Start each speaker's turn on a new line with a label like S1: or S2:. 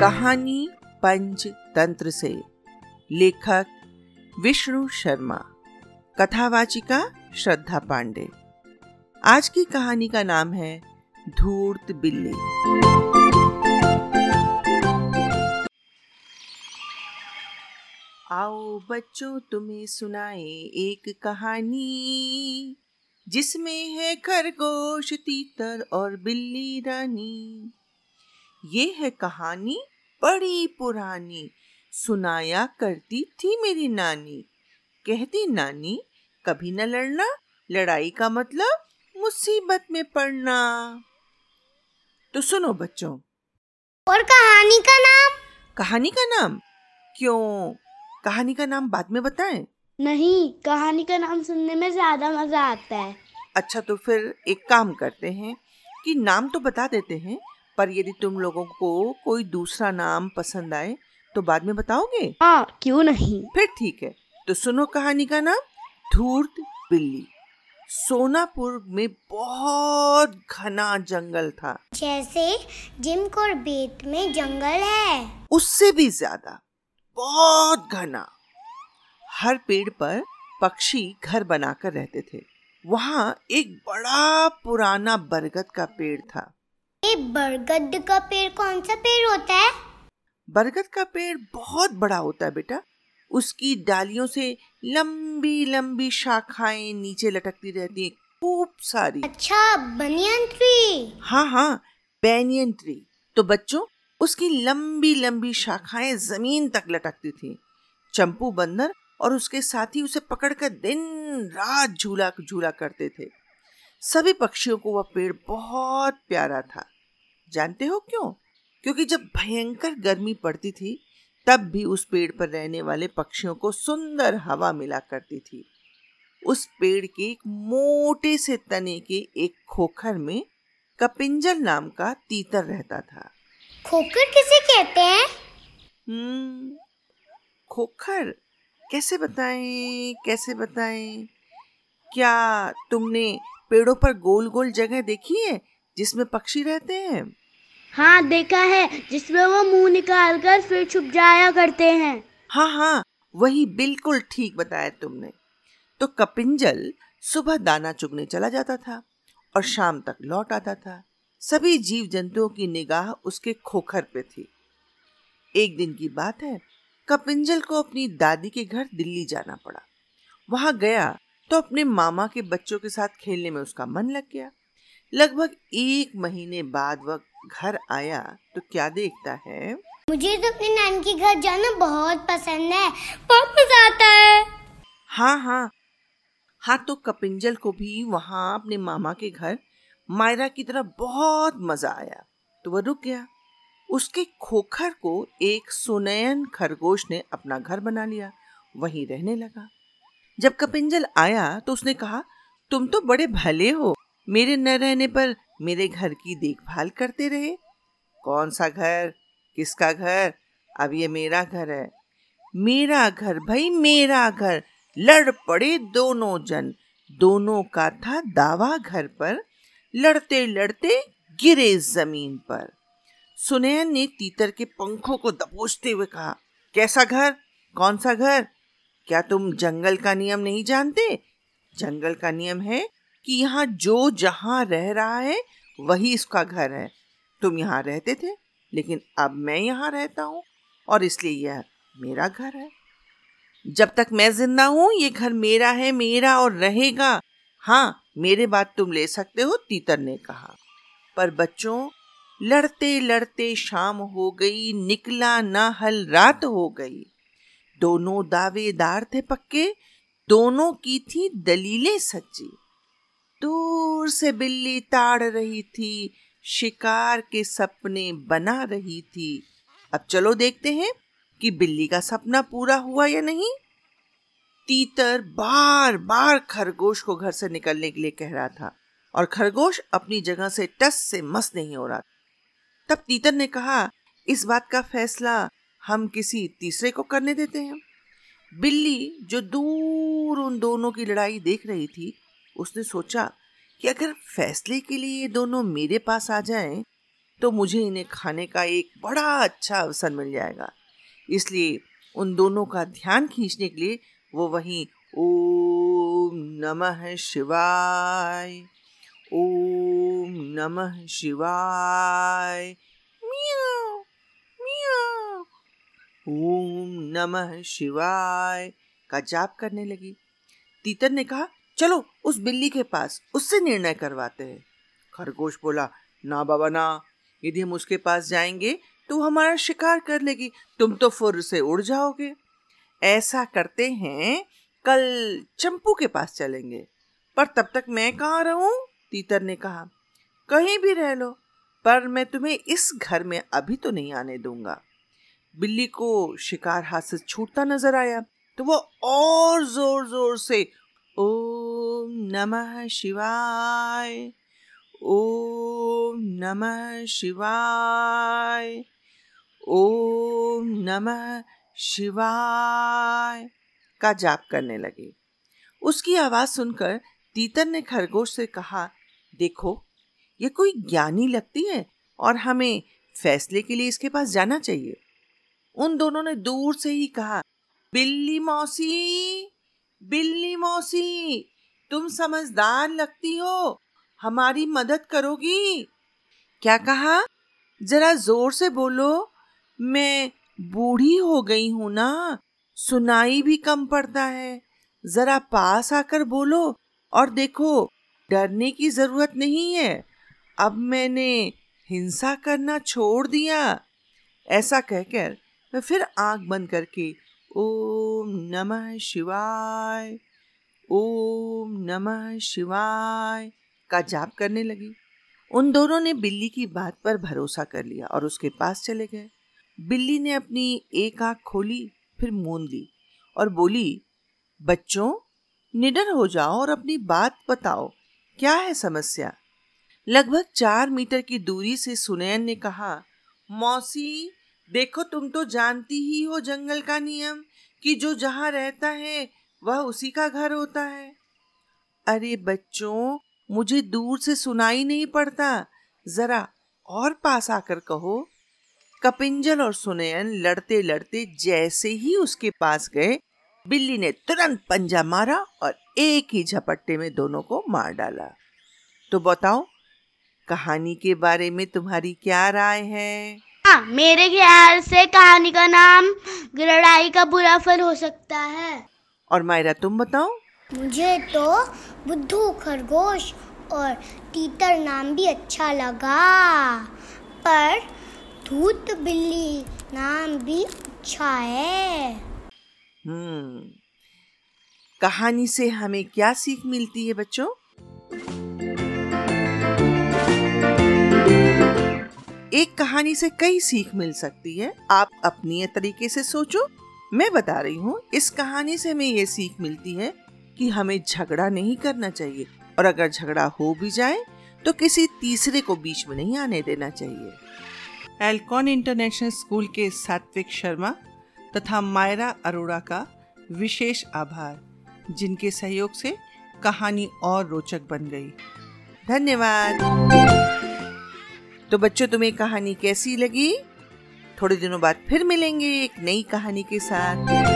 S1: कहानी पंच तंत्र से। लेखक विष्णु शर्मा। कथावाचिका श्रद्धा पांडे। आज की कहानी का नाम है धूर्त बिल्ली। आओ बच्चों, तुम्हें सुनाए एक कहानी, जिसमें है खरगोश, तीतर और बिल्ली रानी। ये है कहानी बड़ी पुरानी। सुनाया करती थी मेरी नानी। कहती नानी कभी न लड़ना। लड़ाई का मतलब मुसीबत में पड़ना। तो सुनो बच्चों।
S2: और कहानी का नाम?
S1: कहानी का नाम? क्यों? कहानी का नाम बाद में बताएँ।
S2: नहीं कहानी का नाम सुनने में ज़्यादा मज़ा आता है।
S1: अच्छा तो फिर एक काम करते हैं कि नाम तो बता देते हैं। पर यदि तुम लोगों को कोई दूसरा नाम पसंद आए तो बाद में बताओगे?
S2: हाँ क्यों नहीं?
S1: फिर ठीक है तो सुनो कहानी का नाम धूर्त बिल्ली। सोनापुर में बहुत घना जंगल था।
S2: जैसे जिम कोरबेट में जंगल है।
S1: उससे भी ज़्यादा बहुत घना। हर पेड़ पर पक्षी घर बनाकर रहते थे। वहाँ एक बड़ा पुराना बरगद का पेड़ था।
S2: ये बरगद का पेड़ कौन सा पेड़ होता है?
S1: बरगद का पेड़ बहुत बड़ा होता है बेटा। उसकी डालियों से लंबी लंबी शाखाएँ नीचे लटकती रहती हैं खूब सारी।
S2: अच्छा बनियन ट्री।
S1: हाँ हाँ बैनियन ट्री। तो बच्चों उसकी लंबी लंबी शाखाएँ ज़मीन तक लटकती थी। चंपू बंदर और उसके साथी उसे पकड़कर दिन रात झूला झूला करते थे। सभी पक्षियों को वह पेड़ बहुत प्यारा था। जानते हो क्यों? क्योंकि जब भयंकर गर्मी पड़ती थी तब भी उस पेड़ पर रहने वाले पक्षियों को सुंदर हवा मिला करती थी। उस पेड़ के एक मोटे से तने के एक खोखर में कपिंजल नाम का तीतर रहता था।
S2: खोखर किसे कहते हैं?
S1: हम्म खोखर? कैसे बताएँ कैसे बताएँ? क्या तुमने पेड़ों पर गोल गोल जगह देखी है? जिसमें पक्षी रहते हैं।
S2: हाँ देखा है जिसमें वो मुँह निकाल कर फिर छुप जाया करते हैं।
S1: हाँ हाँ वही बिल्कुल ठीक बताया तुमने। तो कपिंजल सुबह दाना चुगने चला जाता था और शाम तक लौट आता था। सभी जीव जंतुओं की निगाह उसके खोखर पे थी। एक दिन की बात है कपिंजल को अपनी दादी के घर दिल्ली जाना पड़ा। वहाँ गया तो अपने मामा के बच्चों के साथ खेलने में उसका मन लग गया। लगभग एक महीने बाद वह घर आया तो क्या देखता है?
S2: मुझे तो अपने नानी के घर जाना बहुत पसंद है। बहुत मज़ा आता है।
S1: हाँ हाँ। हाँ तो कपिंजल को भी वहाँ अपने मामा के घर मायरा की तरह बहुत मज़ा आया। तो वह रुक गया। उसके खोखर को एक सुनयन खरगोश ने अपना घर बना लिया। वहीं रहने लगा। जब कपिंजल आया तो उसने कहा तुम तो बड़े भले हो। मेरे न रहने पर मेरे घर की देखभाल करते रहे। कौन सा घर? किसका घर? अब ये मेरा घर है। मेरा घर भाई, मेरा घर। लड़ पड़े दोनों जन। दोनों का था दावा घर पर। लड़ते लड़ते गिरे ज़मीन पर। सुनैन ने तीतर के पंखों को दबोचते हुए कहा, कैसा घर? कौन सा घर? क्या तुम जंगल का नियम नहीं जानते? जंगल का नियम है कि यहाँ जो जहाँ रह रहा है, वही इसका घर है। तुम यहाँ रहते थे, लेकिन अब मैं यहाँ रहता हूँ, और इसलिए यह मेरा घर है। जब तक मैं ज़िंदा हूँ, ये घर मेरा है, मेरा और रहेगा। हाँ मेरे बात तुम ले सकते हो, तीतर ने कहा। पर बच्चों लड़ते लड़ते शाम हो गई, निकला ना हल, रात हो गई। दोनों दावेदार थे पक्के, दोनों की थी दलीलें सच्ची। दूर से बिल्ली ताड़ रही थी, शिकार के सपने बना रही थी। अब चलो देखते हैं कि बिल्ली का सपना पूरा हुआ या नहीं। तीतर बार बार खरगोश को घर से निकलने के लिए कह रहा था और खरगोश अपनी जगह से टस से मस नहीं हो रहा तब तीतर ने कहा, इस बात का फैसला हम किसी तीसरे को करने देते हैं। बिल्ली, जो दूर उन दोनों की लड़ाई देख रही थी उसने सोचा कि अगर फैसले के लिए ये दोनों मेरे पास आ जाएँ तो मुझे इन्हें खाने का एक बड़ा अच्छा अवसर मिल जाएगा। इसलिए उन दोनों का ध्यान खींचने के लिए वो वहीं ओम नमः शिवाय, ओम नमः शिवाय ओम नमः शिवाय का जाप करने लगी। तीतर ने कहा चलो, उस बिल्ली के पास उससे निर्णय करवाते हैं। खरगोश बोला, ना बाबा, ना। यदि हम उसके पास जाएँगे तो हमारा शिकार कर लेगी। तुम तो फुर से उड़ जाओगे। ऐसा करते हैं, कल चंपू के पास चलेंगे। पर तब तक मैं कहाँ रहूँ? तीतर ने कहा, कहीं भी रह लो, पर मैं तुम्हें इस घर में अभी तो नहीं आने दूँगा। बिल्ली को शिकार हाथ से छूटता नज़र आया तो वो और ज़ोर ज़ोर से ओम नमः शिवाय। ओम नमः शिवाय। ओम नमः शिवाय। का जाप करने लगे। उसकी आवाज़ सुनकर तीतर ने खरगोश से कहा, देखो, ये कोई ज्ञानी लगती है और हमें फैसले के लिए इसके पास जाना चाहिए। उन दोनों ने दूर से ही कहा, बिल्ली मौसी बिल्ली मौसी तुम समझदार लगती हो। हमारी मदद करोगी। क्या कहा? जरा ज़ोर से बोलो। मैं बूढ़ी हो गई हूँ ना। सुनाई भी कम पड़ता है। जरा पास आकर बोलो। और देखो, डरने की ज़रूरत नहीं है। अब मैंने हिंसा करना छोड़ दिया। ऐसा कहकर मैं फिर आँख बंद करके, ओम नमः शिवाय। ओम नमः शिवाय का जाप करने लगी। उन दोनों ने बिल्ली की बात पर भरोसा कर लिया और उसके पास चले गए। बिल्ली ने अपनी एक आँख खोली, फिर मूंद ली और बोली, बच्चों, निडर हो जाओ और अपनी बात बताओ। क्या है समस्या? लगभग चार मीटर की दूरी से सुनैन ने कहा, मौसी, देखो तुम तो जानती ही हो जंगल का नियम कि जो जहाँ रहता है वह उसी का घर होता है। अरे बच्चों, मुझे दूर से सुनाई नहीं पड़ता। जरा और पास आकर कहो। कपिंजल और सुनयन लड़ते लड़ते जैसे ही उसके पास गए, बिल्ली ने तुरंत पंजा मारा और एक ही झपट्टे में दोनों को मार डाला। तो बताओ, कहानी के बारे में तुम्हारी क्या राय है?
S2: हाँ मेरे ख्याल से कहानी का नाम, लड़ाई का बुरा फल हो सकता है।
S1: और मायरा तुम बताओ?
S2: मुझे तो बुद्धू खरगोश और तीतर नाम भी अच्छा लगा पर धूत बिल्ली नाम भी अच्छा है।
S1: हम्म। कहानी से हमें क्या सीख मिलती है बच्चों? एक कहानी से कई सीख मिल सकती है। आप अपनी तरीके से सोचो। मैं बता रही हूँ इस कहानी से हमें ये सीख मिलती है कि हमें झगड़ा नहीं करना चाहिए और अगर झगड़ा हो भी जाए तो किसी तीसरे को बीच में नहीं आने देना चाहिए। एल्कॉन इंटरनेशनल स्कूल के सात्विक शर्मा तथा मायरा अरोड़ा का विशेष आभार जिनके सहयोग से कहानी और रोचक बन गई। धन्यवाद। तो बच्चों तुम्हें कहानी कैसी लगी? थोड़े दिनों बाद फिर मिलेंगे एक नई कहानी के साथ।